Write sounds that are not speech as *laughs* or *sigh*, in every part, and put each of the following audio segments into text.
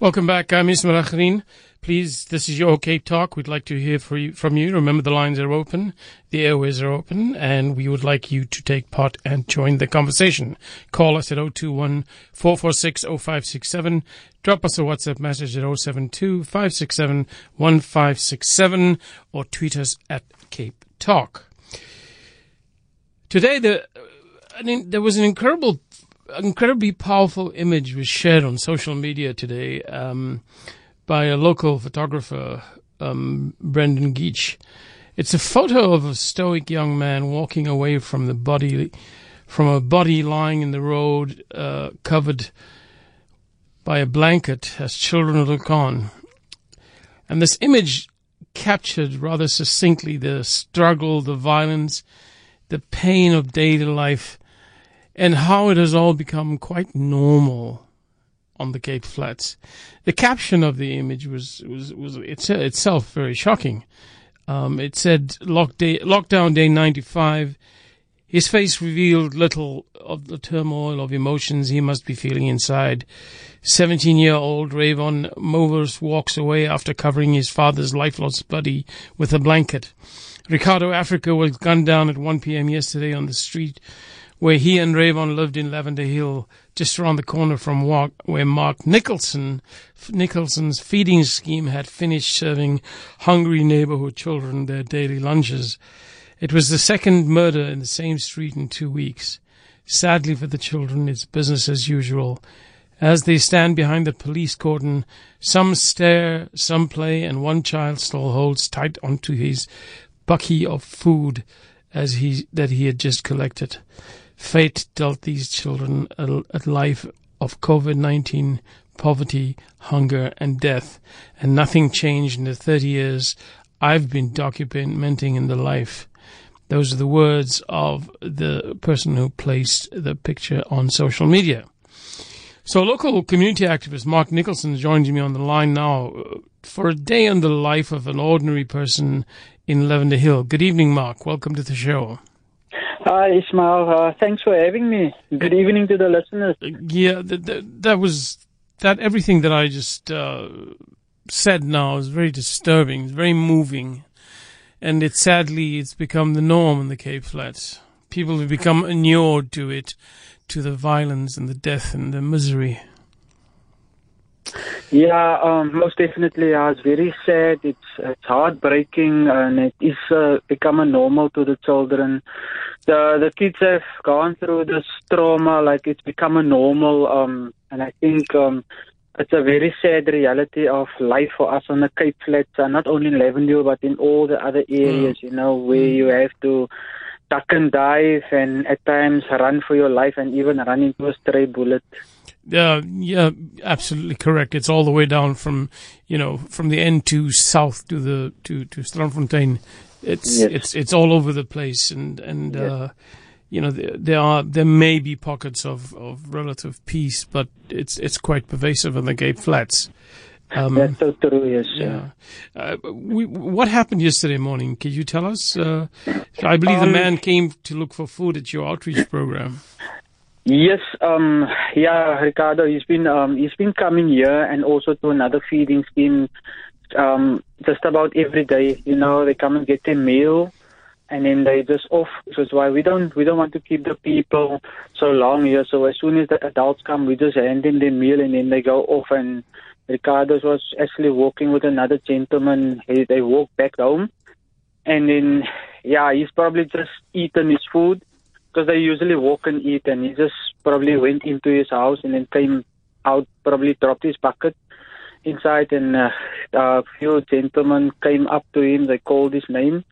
Welcome back. Uh, I'm Ismail Akharin. Please, this is your Cape Talk. We'd like to hear from you. Remember, the lines are open, the airways are open, and we would like you to take part and join the conversation. Call us at 021 446 0567. Drop us a WhatsApp message at 072 567 1567 or tweet us at Cape Talk. Today, the, uh, I mean, there was an incredible, incredibly powerful image was shared on social media today. Um, by a local photographer, um, Brenton Geach. It's a photo of a stoic young man walking away from the body, from a body lying in the road, uh, covered by a blanket as children look on. And this image captured rather succinctly the struggle, the violence, the pain of daily life, and how it has all become quite normal on the Cape Flats. The caption of the image was was was it's, itself very shocking. Um, it said Lock day, lockdown day 95. His face revealed little of the turmoil of emotions he must be feeling inside. 17 year old Rayvon Movers walks away after covering his father's lifeless body with a blanket. Ricardo Africa was gunned down at 1 p.m. yesterday on the street where he and Rayvon lived in Lavender Hill, just around the corner from where Mark Nicholson, Nicholson's feeding scheme had finished serving hungry neighborhood children their daily lunches. It was the second murder in the same street in two weeks. Sadly for the children, it's business as usual. As they stand behind the police cordon, some stare, some play, and one child still holds tight onto his bucky of food as he that he had just collected. Fate dealt these children a, a life of COVID 19 poverty, hunger, and death, and nothing changed in the 30 years I've been documenting in the life. Those are the words of the person who placed the picture on social media. So, local community activist Mark Nicholson joins me on the line now uh, for a day in the life of an ordinary person in Lavender Hill. Good evening, Mark. Welcome to the show. Hi, Ismail. Uh, thanks for having me. Good evening to the listeners. Yeah, that, that, that was that everything that I just uh, said now is very disturbing, it's very moving, and it sadly it's become the norm in the Cape Flats. People have become inured to it, to the violence and the death and the misery. Yeah, um, most definitely. I was very sad. It's it's heartbreaking, and it is uh, become a normal to the children. The the kids have gone through this trauma, like it's become a normal. Um, and I think um, it's a very sad reality of life for us on the Cape Flats, uh, not only in Lavender, but in all the other areas. Mm. You know, where mm. you have to duck and dive, and at times run for your life, and even run into a stray bullet. Uh, yeah, absolutely correct. It's all the way down from, you know, from the end to south to the to to Strandfontein. It's yes. it's it's all over the place, and and yes. uh, you know there, there, are there may be pockets of, of relative peace, but it's it's quite pervasive in the Cape Flats. Um, That's so true. Yes. Yeah. Uh, we, what happened yesterday morning? Can you tell us? Uh, I believe um, the man came to look for food at your outreach program. Yes, um, yeah, Ricardo, he's been um, he's been coming here and also to another feeding scheme, um, just about every day. You know, they come and get their meal, and then they just off. So that's why we don't we don't want to keep the people so long here. So as soon as the adults come, we just hand them their meal, and then they go off. And Ricardo was actually walking with another gentleman. He, they walk back home, and then yeah, he's probably just eaten his food because they usually walk and eat, and he just probably went into his house and then came out, probably dropped his bucket inside, and uh, a few gentlemen came up to him. They called his name,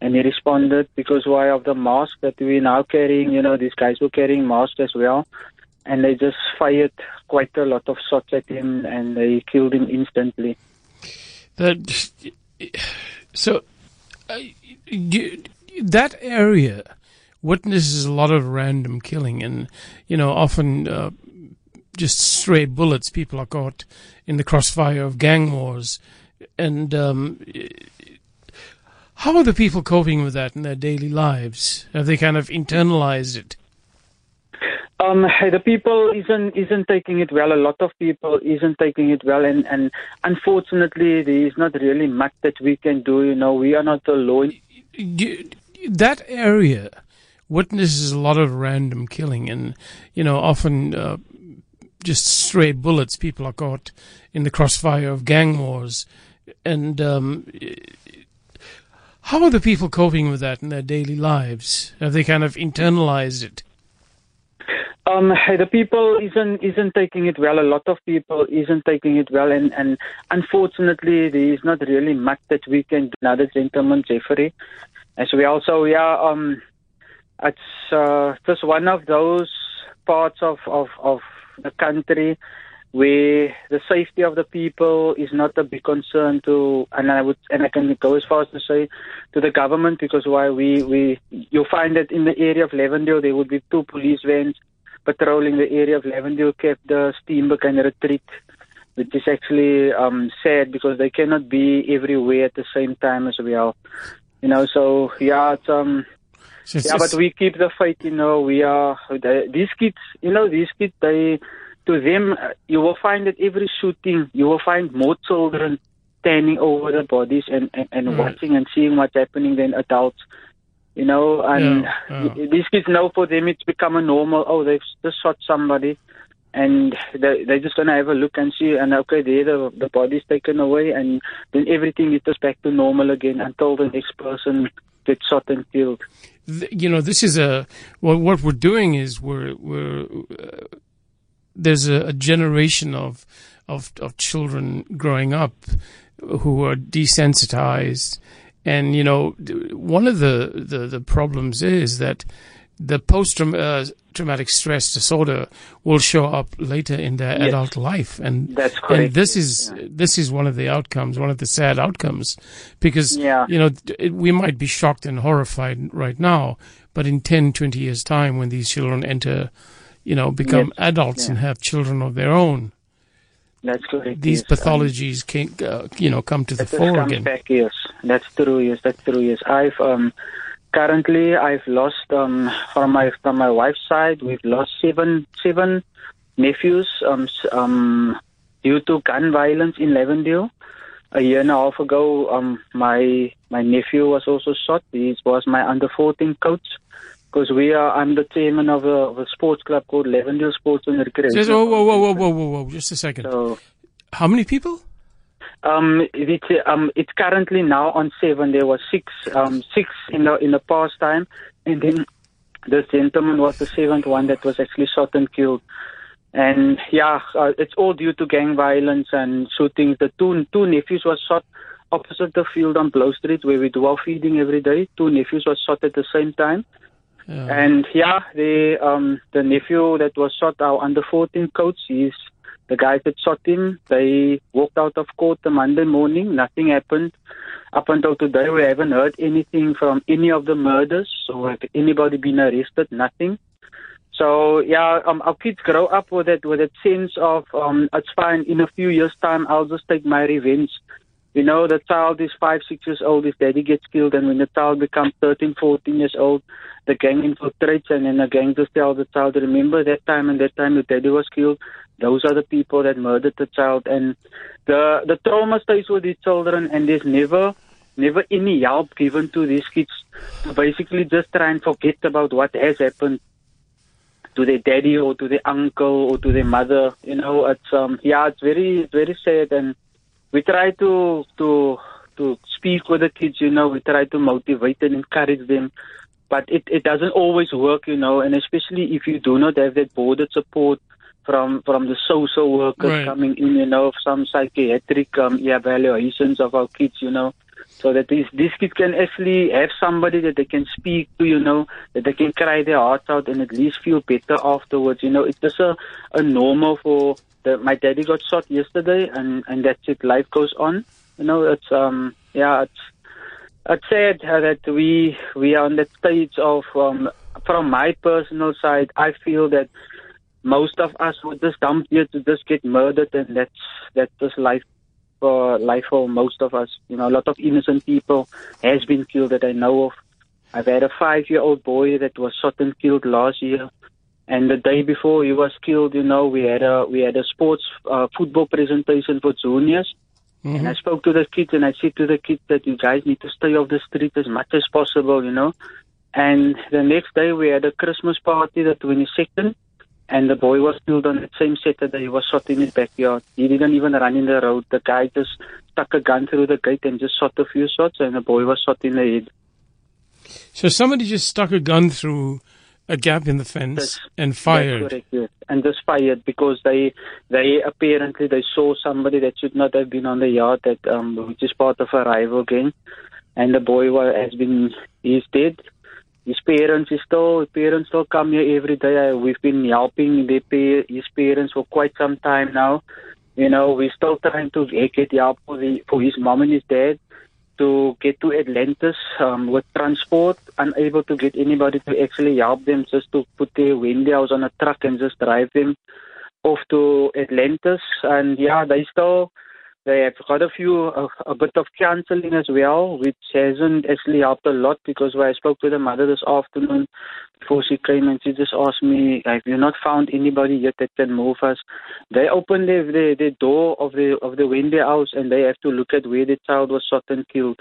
and he responded because why of the mask that we're now carrying. You know, these guys were carrying masks as well, and they just fired quite a lot of shots at him, and they killed him instantly. That so. Uh, you, that area witnesses a lot of random killing, and you know, often uh, just stray bullets. People are caught in the crossfire of gang wars, and um, how are the people coping with that in their daily lives? Have they kind of internalized it? Um, the people isn't isn't taking it well. A lot of people isn't taking it well, and and unfortunately, there is not really much that we can do. You know, we are not alone. That area witnesses a lot of random killing, and you know, often uh, just stray bullets. People are caught in the crossfire of gang wars, and um, how are the people coping with that in their daily lives? Have they kind of internalized it? Um, the people isn't isn't taking it well. A lot of people isn't taking it well, and and unfortunately, there is not really much that we can do. Another gentleman, Jeffrey, as we also yeah, um, it's uh, just one of those parts of of of the country where the safety of the people is not a big concern to, and I would, and I can go as far as to say to the government because why we, we, you'll find that in the area of Lavendale there would be two police vans patrolling the area of Lavendale, kept the Steenberg and Retreat, which is actually um, sad because they cannot be everywhere at the same time as well. You know, so yeah, it's, um, yeah, but we keep the fight. You know, we are they, these kids. You know, these kids. They to them, you will find that every shooting, you will find more children standing over the bodies and and, and right. watching and seeing what's happening than adults. You know, and yeah, yeah. these kids know for them it's become a normal. Oh, they've just shot somebody, and they they're just gonna have a look and see, and okay, there the the body's taken away, and then everything is just back to normal again until the next person gets shot and killed. You know, this is a well, what we're doing is we're we're uh, there's a, a generation of of of children growing up who are desensitized and you know one of the the, the problems is that the post uh, traumatic stress disorder will show up later in their yes. adult life and that's correct. and this is yeah. this is one of the outcomes one of the sad outcomes because yeah. you know it, we might be shocked and horrified right now but in 10 20 years time when these children enter you know, become yes. adults yeah. and have children of their own. That's correct. These yes. pathologies can, uh, you know, come to the fore again. Back, yes, that's true. Yes, that's true. Yes, I've um, currently I've lost um, from my from my wife's side. We've lost seven seven nephews um, um, due to gun violence in Lavendale. A year and a half ago, um, my my nephew was also shot. He was my under 14 coach because we are. I'm the chairman of a, of a sports club called Lavendale Sports and Recreation. Just, whoa, whoa, whoa, whoa, whoa, whoa, Just a second. So, How many people? Um, it's um, it's currently now on seven. There was six, um, six in the in the past time, and then this gentleman was the seventh one that was actually shot and killed. And yeah, uh, it's all due to gang violence and shootings. The two two nephews were shot opposite the field on Blow Street where we do our feeding every day. Two nephews were shot at the same time. Yeah. And yeah, the um the nephew that was shot, our under 14 coach, he's the guy that shot him. They walked out of court the Monday morning. Nothing happened. Up until today, we haven't heard anything from any of the murders. So have anybody been arrested? Nothing. So yeah, um, our kids grow up with it with that sense of um, it's fine. In a few years' time, I'll just take my revenge. You know, the child is five, six years old, his daddy gets killed, and when the child becomes 13, 14 years old, the gang infiltrates, and then the gang just tell the child, remember that time and that time your daddy was killed. Those are the people that murdered the child, and the the trauma stays with these children, and there's never never any help given to these kids to basically just try and forget about what has happened to their daddy or to their uncle or to their mother. You know, it's um yeah, it's very it's very sad and we try to to to speak with the kids, you know, we try to motivate and encourage them. But it, it doesn't always work, you know, and especially if you do not have that border support from from the social workers right. coming in, you know, some psychiatric um, evaluations of our kids, you know, so that these these kids can actually have somebody that they can speak to, you know, that they can cry their hearts out and at least feel better afterwards, you know. It's just a, a normal for the, my daddy got shot yesterday, and and that's it. Life goes on. You know, it's um yeah, it's it's sad that we we are on that stage of um from my personal side. I feel that most of us would just dump here to just get murdered, and that's that's just life for life for most of us. You know, a lot of innocent people has been killed that I know of. I've had a five-year-old boy that was shot and killed last year And the day before he was killed, you know, we had a we had a sports uh, football presentation for juniors. Mm-hmm. And I spoke to the kids and I said to the kids that you guys need to stay off the street as much as possible, you know. And the next day we had a Christmas party, the 22nd, and the boy was killed on the same Saturday. He was shot in his backyard. He didn't even run in the road. The guy just stuck a gun through the gate and just shot a few shots, and the boy was shot in the head. So somebody just stuck a gun through a gap in the fence that's, and fired. Correct, yes. And just fired because they they apparently they saw somebody that should not have been on the yard that um which is part of a rival gang, and the boy was, has been he's dead. His parents is still his parents still come here every day. We've been helping their his parents for quite some time now. You know, we're still trying to get help for the for his mom and his dad to get to Atlantis um, with transport, unable to get anybody to actually help them just to put their windows on a truck and just drive them off to Atlantis. And yeah, they still they have got a few a, a bit of counselling as well, which hasn't actually helped a lot because when I spoke to the mother this afternoon before she came and she just asked me, "Have you not found anybody yet that can move us?" They opened the the, the door of the of the window house and they have to look at where the child was shot and killed.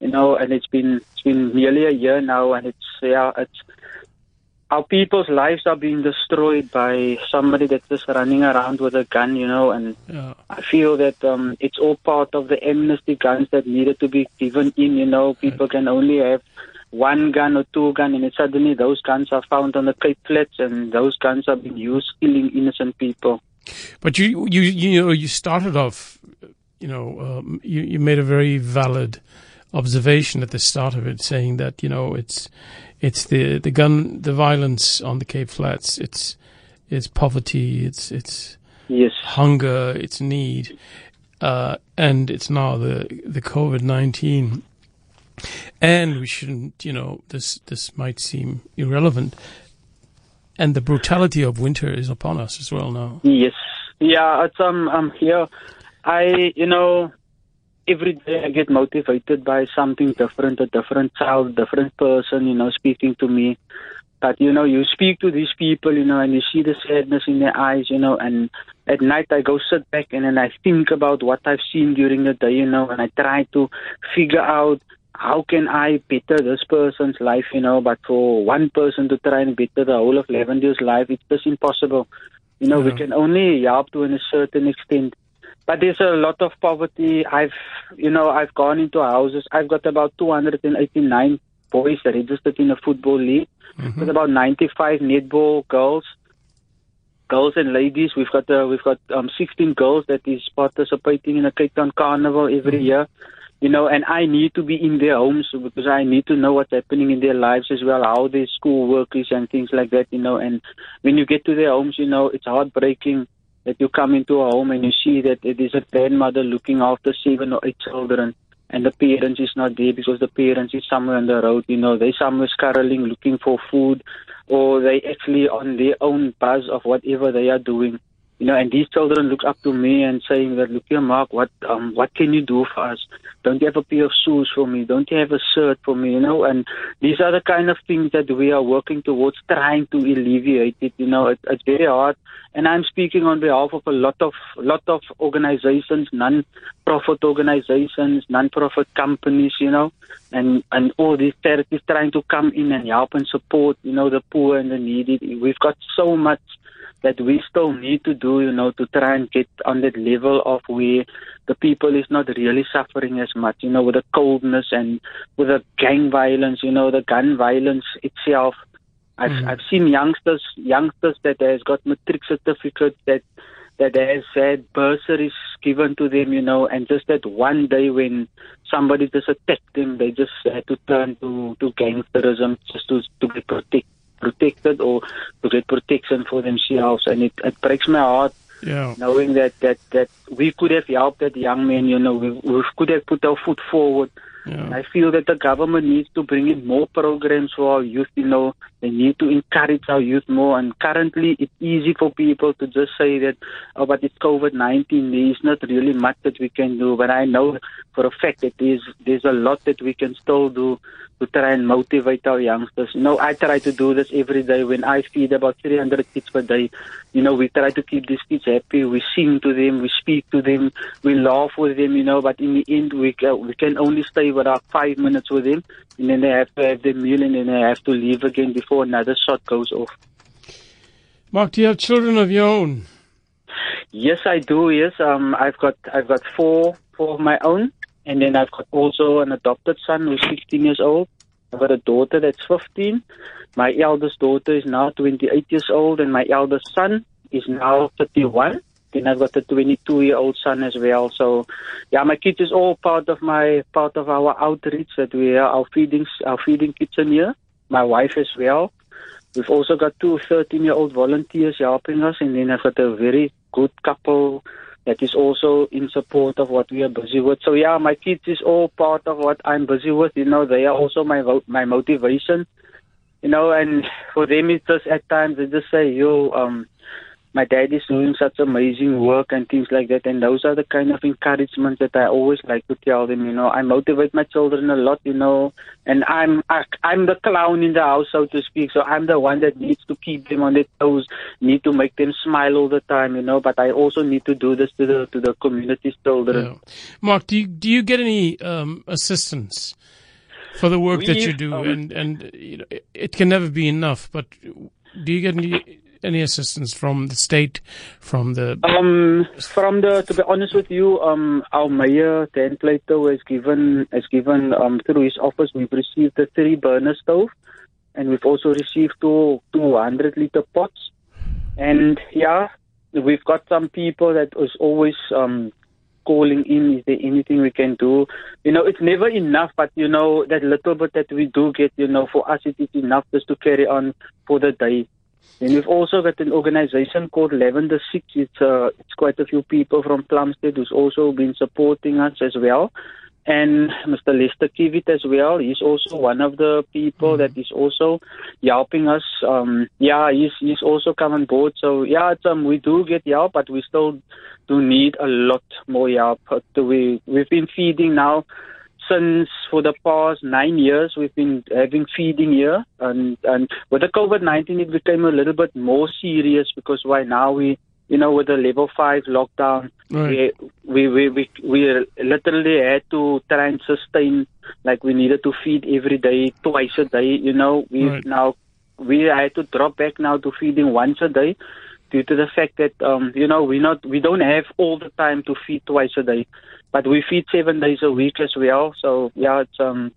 You know, and it's been it's been nearly a year now, and it's yeah, it's our people's lives are being destroyed by somebody that's just running around with a gun, you know, and yeah. I feel that um, it's all part of the amnesty guns that needed to be given in, you know. People can only have one gun or two gun and suddenly those guns are found on the Cape Flats and those guns are being used killing innocent people. But you, you, you know, you started off, you know, um, you, you made a very valid observation at the start of it saying that, you know, it's, it's the the gun, the violence on the Cape Flats. It's it's poverty. It's it's yes. hunger. It's need, uh, and it's now the the COVID nineteen. And we shouldn't, you know, this this might seem irrelevant, and the brutality of winter is upon us as well now. Yes, yeah, it's um, um here. I, you know, every day I get motivated by something different, a different child, different person, you know, speaking to me. But, you know, you speak to these people, you know, and you see the sadness in their eyes, you know, and at night I go sit back and then I think about what I've seen during the day, you know, and I try to figure out how can I better this person's life, you know, but for one person to try and better the whole of Lavender's life, it's just impossible. You know, yeah. we can only help to a certain extent. But there's a lot of poverty. I've, you know, I've gone into houses. I've got about 289 boys registered in a football league mm-hmm. with about 95 netball girls, girls and ladies. We've got uh, we've got um, 16 girls that is participating in a Cape Town Carnival every mm-hmm. year. You know, and I need to be in their homes because I need to know what's happening in their lives as well, how their school work is and things like that. You know, and when you get to their homes, you know, it's heartbreaking that you come into a home and you see that it is a grandmother looking after seven or eight children and the parents is not there because the parents is somewhere on the road, you know, they are somewhere scurrying looking for food or they actually on their own buzz of whatever they are doing. You know, and these children look up to me and saying that, look here, Mark, what um, what can you do for us? Don't you have a pair of shoes for me? Don't you have a shirt for me? You know, and these are the kind of things that we are working towards trying to alleviate it. You know, it, it's very hard, and I'm speaking on behalf of a lot of lot of organizations, non-profit organizations, non-profit companies. You know, and and all these charities trying to come in and help and support. You know, the poor and the needy. We've got so much that we still need to do, you know, to try and get on that level of where the people is not really suffering as much, you know, with the coldness and with the gang violence, you know, the gun violence itself. I've mm. I've seen youngsters youngsters that has got matric certificates that that has had bursaries given to them, you know, and just that one day when somebody just attacked them, they just had to turn to to gangsterism just to to be protected protected or to get protection for themselves. And it, it breaks my heart yeah. knowing that, that, that we could have helped that young man, you know, we, we could have put our foot forward. Yeah. I feel that the government needs to bring in more programs for our youth, you know, They need to encourage our youth more. And currently, it's easy for people to just say that, oh, but it's COVID-19. There is not really much that we can do. But I know for a fact that there's, there's a lot that we can still do to try and motivate our youngsters. You know, I try to do this every day when I feed about 300 kids per day. You know, we try to keep these kids happy. We sing to them, we speak to them, we laugh with them, you know, but in the end, we, can, we can only stay about five minutes with them, and then they have to have their meal, and then they have to leave again before another shot goes off. Mark, do you have children of your own? Yes, I do. Yes, um, I've got I've got four four of my own, and then I've got also an adopted son who's 16 years old. I've got a daughter that's 15. My eldest daughter is now 28 years old, and my eldest son is now 31. Then I've got a 22 year old son as well. So, yeah, my kids is all part of my part of our outreach that we are our feeding our feeding kitchen here. My wife as well. We've also got two 13 year old volunteers helping us, and then I've got a very good couple that is also in support of what we are busy with. So yeah, my kids is all part of what I'm busy with. You know, they are also my my motivation. You know, and for them it's just at times they just say, "Yo, um, my dad is doing such amazing work and things like that. And those are the kind of encouragements that I always like to tell them. You know, I motivate my children a lot. You know, and I'm I, I'm the clown in the house, so to speak. So I'm the one that needs to keep them on their toes, need to make them smile all the time. You know, but I also need to do this to the to the community's children. Yeah. Mark, do you, do you get any um, assistance? For the work we, that you do, um, and and you know, it, it can never be enough. But do you get any any assistance from the state, from the? Um, from the to be honest with you, um, our mayor Dan Plato has given has given um through his office we've received a three burner stove, and we've also received two two hundred liter pots, and yeah, we've got some people that is always um calling in. Is there anything we can do? You know, it's never enough, but you know, that little bit that we do get, you know, for us it is enough just to carry on for the day. And we've also got an organization called Lavender Six. It's uh, it's quite a few people from Plumstead who's also been supporting us as well. And Mr. Lester Kiewit as well. He's also one of the people mm-hmm. that is also helping us. Um, yeah, he's he's also come on board. So yeah, um, we do get help, but we still do need a lot more help. We we've been feeding now since for the past nine years we've been having feeding here and and with the COVID nineteen it became a little bit more serious because why now we you know with the level five lockdown right. we, we we we literally had to try and sustain like we needed to feed every day twice a day you know we right. now we had to drop back now to feeding once a day due to the fact that um you know we not we don't have all the time to feed twice a day but we feed seven days a week as well. So yeah, it's um,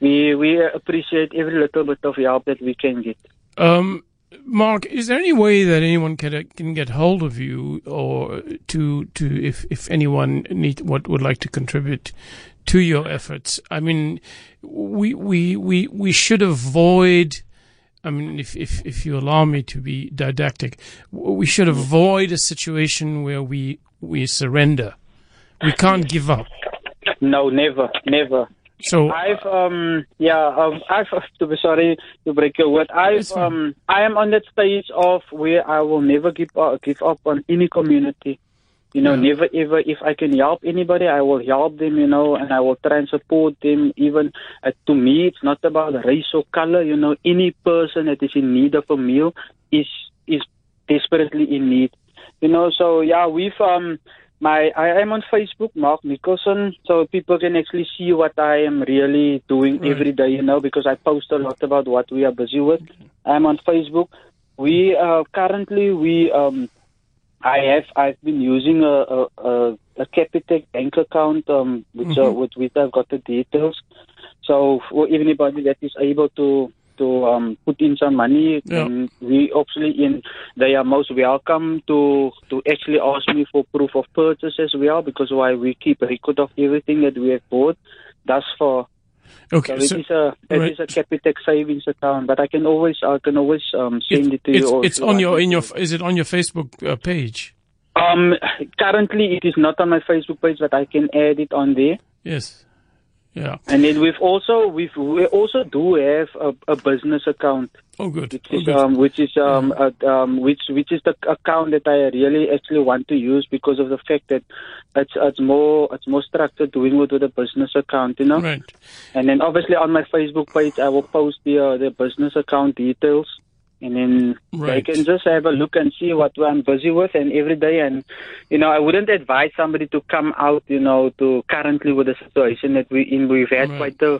we we appreciate every little bit of help that we can get. Um, Mark, is there any way that anyone can can get hold of you, or to to if if anyone need what would like to contribute to your efforts? I mean, we we we we should avoid. I mean, if, if, if you allow me to be didactic, we should avoid a situation where we, we surrender we can't give up. No, never, never. So I've um yeah um I've *laughs* to be sorry to break your word I've um I am on that stage of where I will never give up give up on any community. You know, yeah. never ever if I can help anybody, I will help them. You know, and I will try and support them. Even uh, to me, it's not about race or color. You know, any person that is in need of a meal is is desperately in need. You know, so yeah, we've um my I am on Facebook, Mark Nicholson, so people can actually see what I am really doing right. every day, you know, because I post a lot about what we are busy with. I'm on Facebook. We uh, currently we um I have I've been using a a, a, a Capitec bank account um which uh, mm-hmm. uh, with which I've got the details. So for anybody that is able to to um, put in some money. Yeah. And we obviously in they are most welcome to to actually ask me for proof of purchase as well because why we keep a record of everything that we have bought thus far. Okay, so, so it is a it right. is a Capitec savings account, but I can always I can always um, send it, it to it's, you. It's on your in your is it on your Facebook uh, page? Um, currently it is not on my Facebook page, but I can add it on there. Yes. Yeah. And then we've also we've we also do have a, a business account, Oh, good. which Oh, is good. um which is um, uh, um which which is the account that I really actually want to use because of the fact that it's it's more it's more structured doing it with a business account, you know. right. And then obviously on my Facebook page I will post the uh, the business account details. And then Right. they can just have a look and see what I'm busy with and every day and you know, I wouldn't advise somebody to come out, you know, to currently with the situation that we in we've had Right. quite a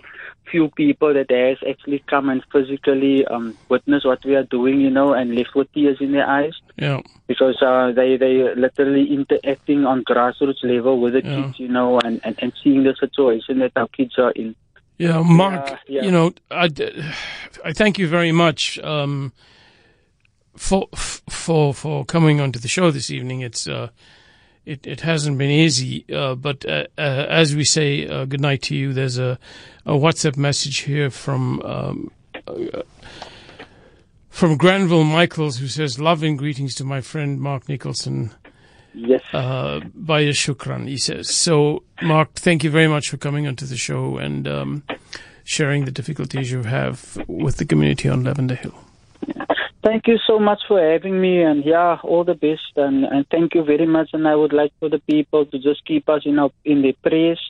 few people that has actually come and physically um witness what we are doing, you know, and left with tears in their eyes Yeah. because uh they they literally interacting on grassroots level with the Yeah. kids, you know, and, and, and seeing the situation that our kids are in. Yeah, Mark, Yeah, yeah. you know, I, I thank you very much um, for for for coming onto the show this evening. It's uh, it it hasn't been easy, uh, but uh, uh, as we say uh, good night to you, there's a, a WhatsApp message here from. Um, uh, from Granville Michaels, who says, "Loving greetings to my friend Mark Nicholson." Yes. uh, Shukran, he says. So, Mark, thank you very much for coming onto the show and um, sharing the difficulties you have with the community on Lavender Hill. Thank you so much for having me, and yeah, all the best, and, and thank you very much. And I would like for the people to just keep us in our, in their prayers.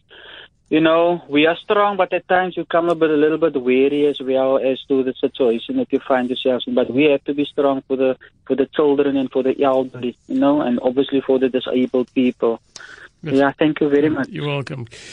You know, we are strong, but at times you come a bit a little bit weary as well as to the situation that you find yourselves in. But we have to be strong for the for the children and for the elderly, you know, and obviously for the disabled people. Yes. Yeah, thank you very much. You're welcome.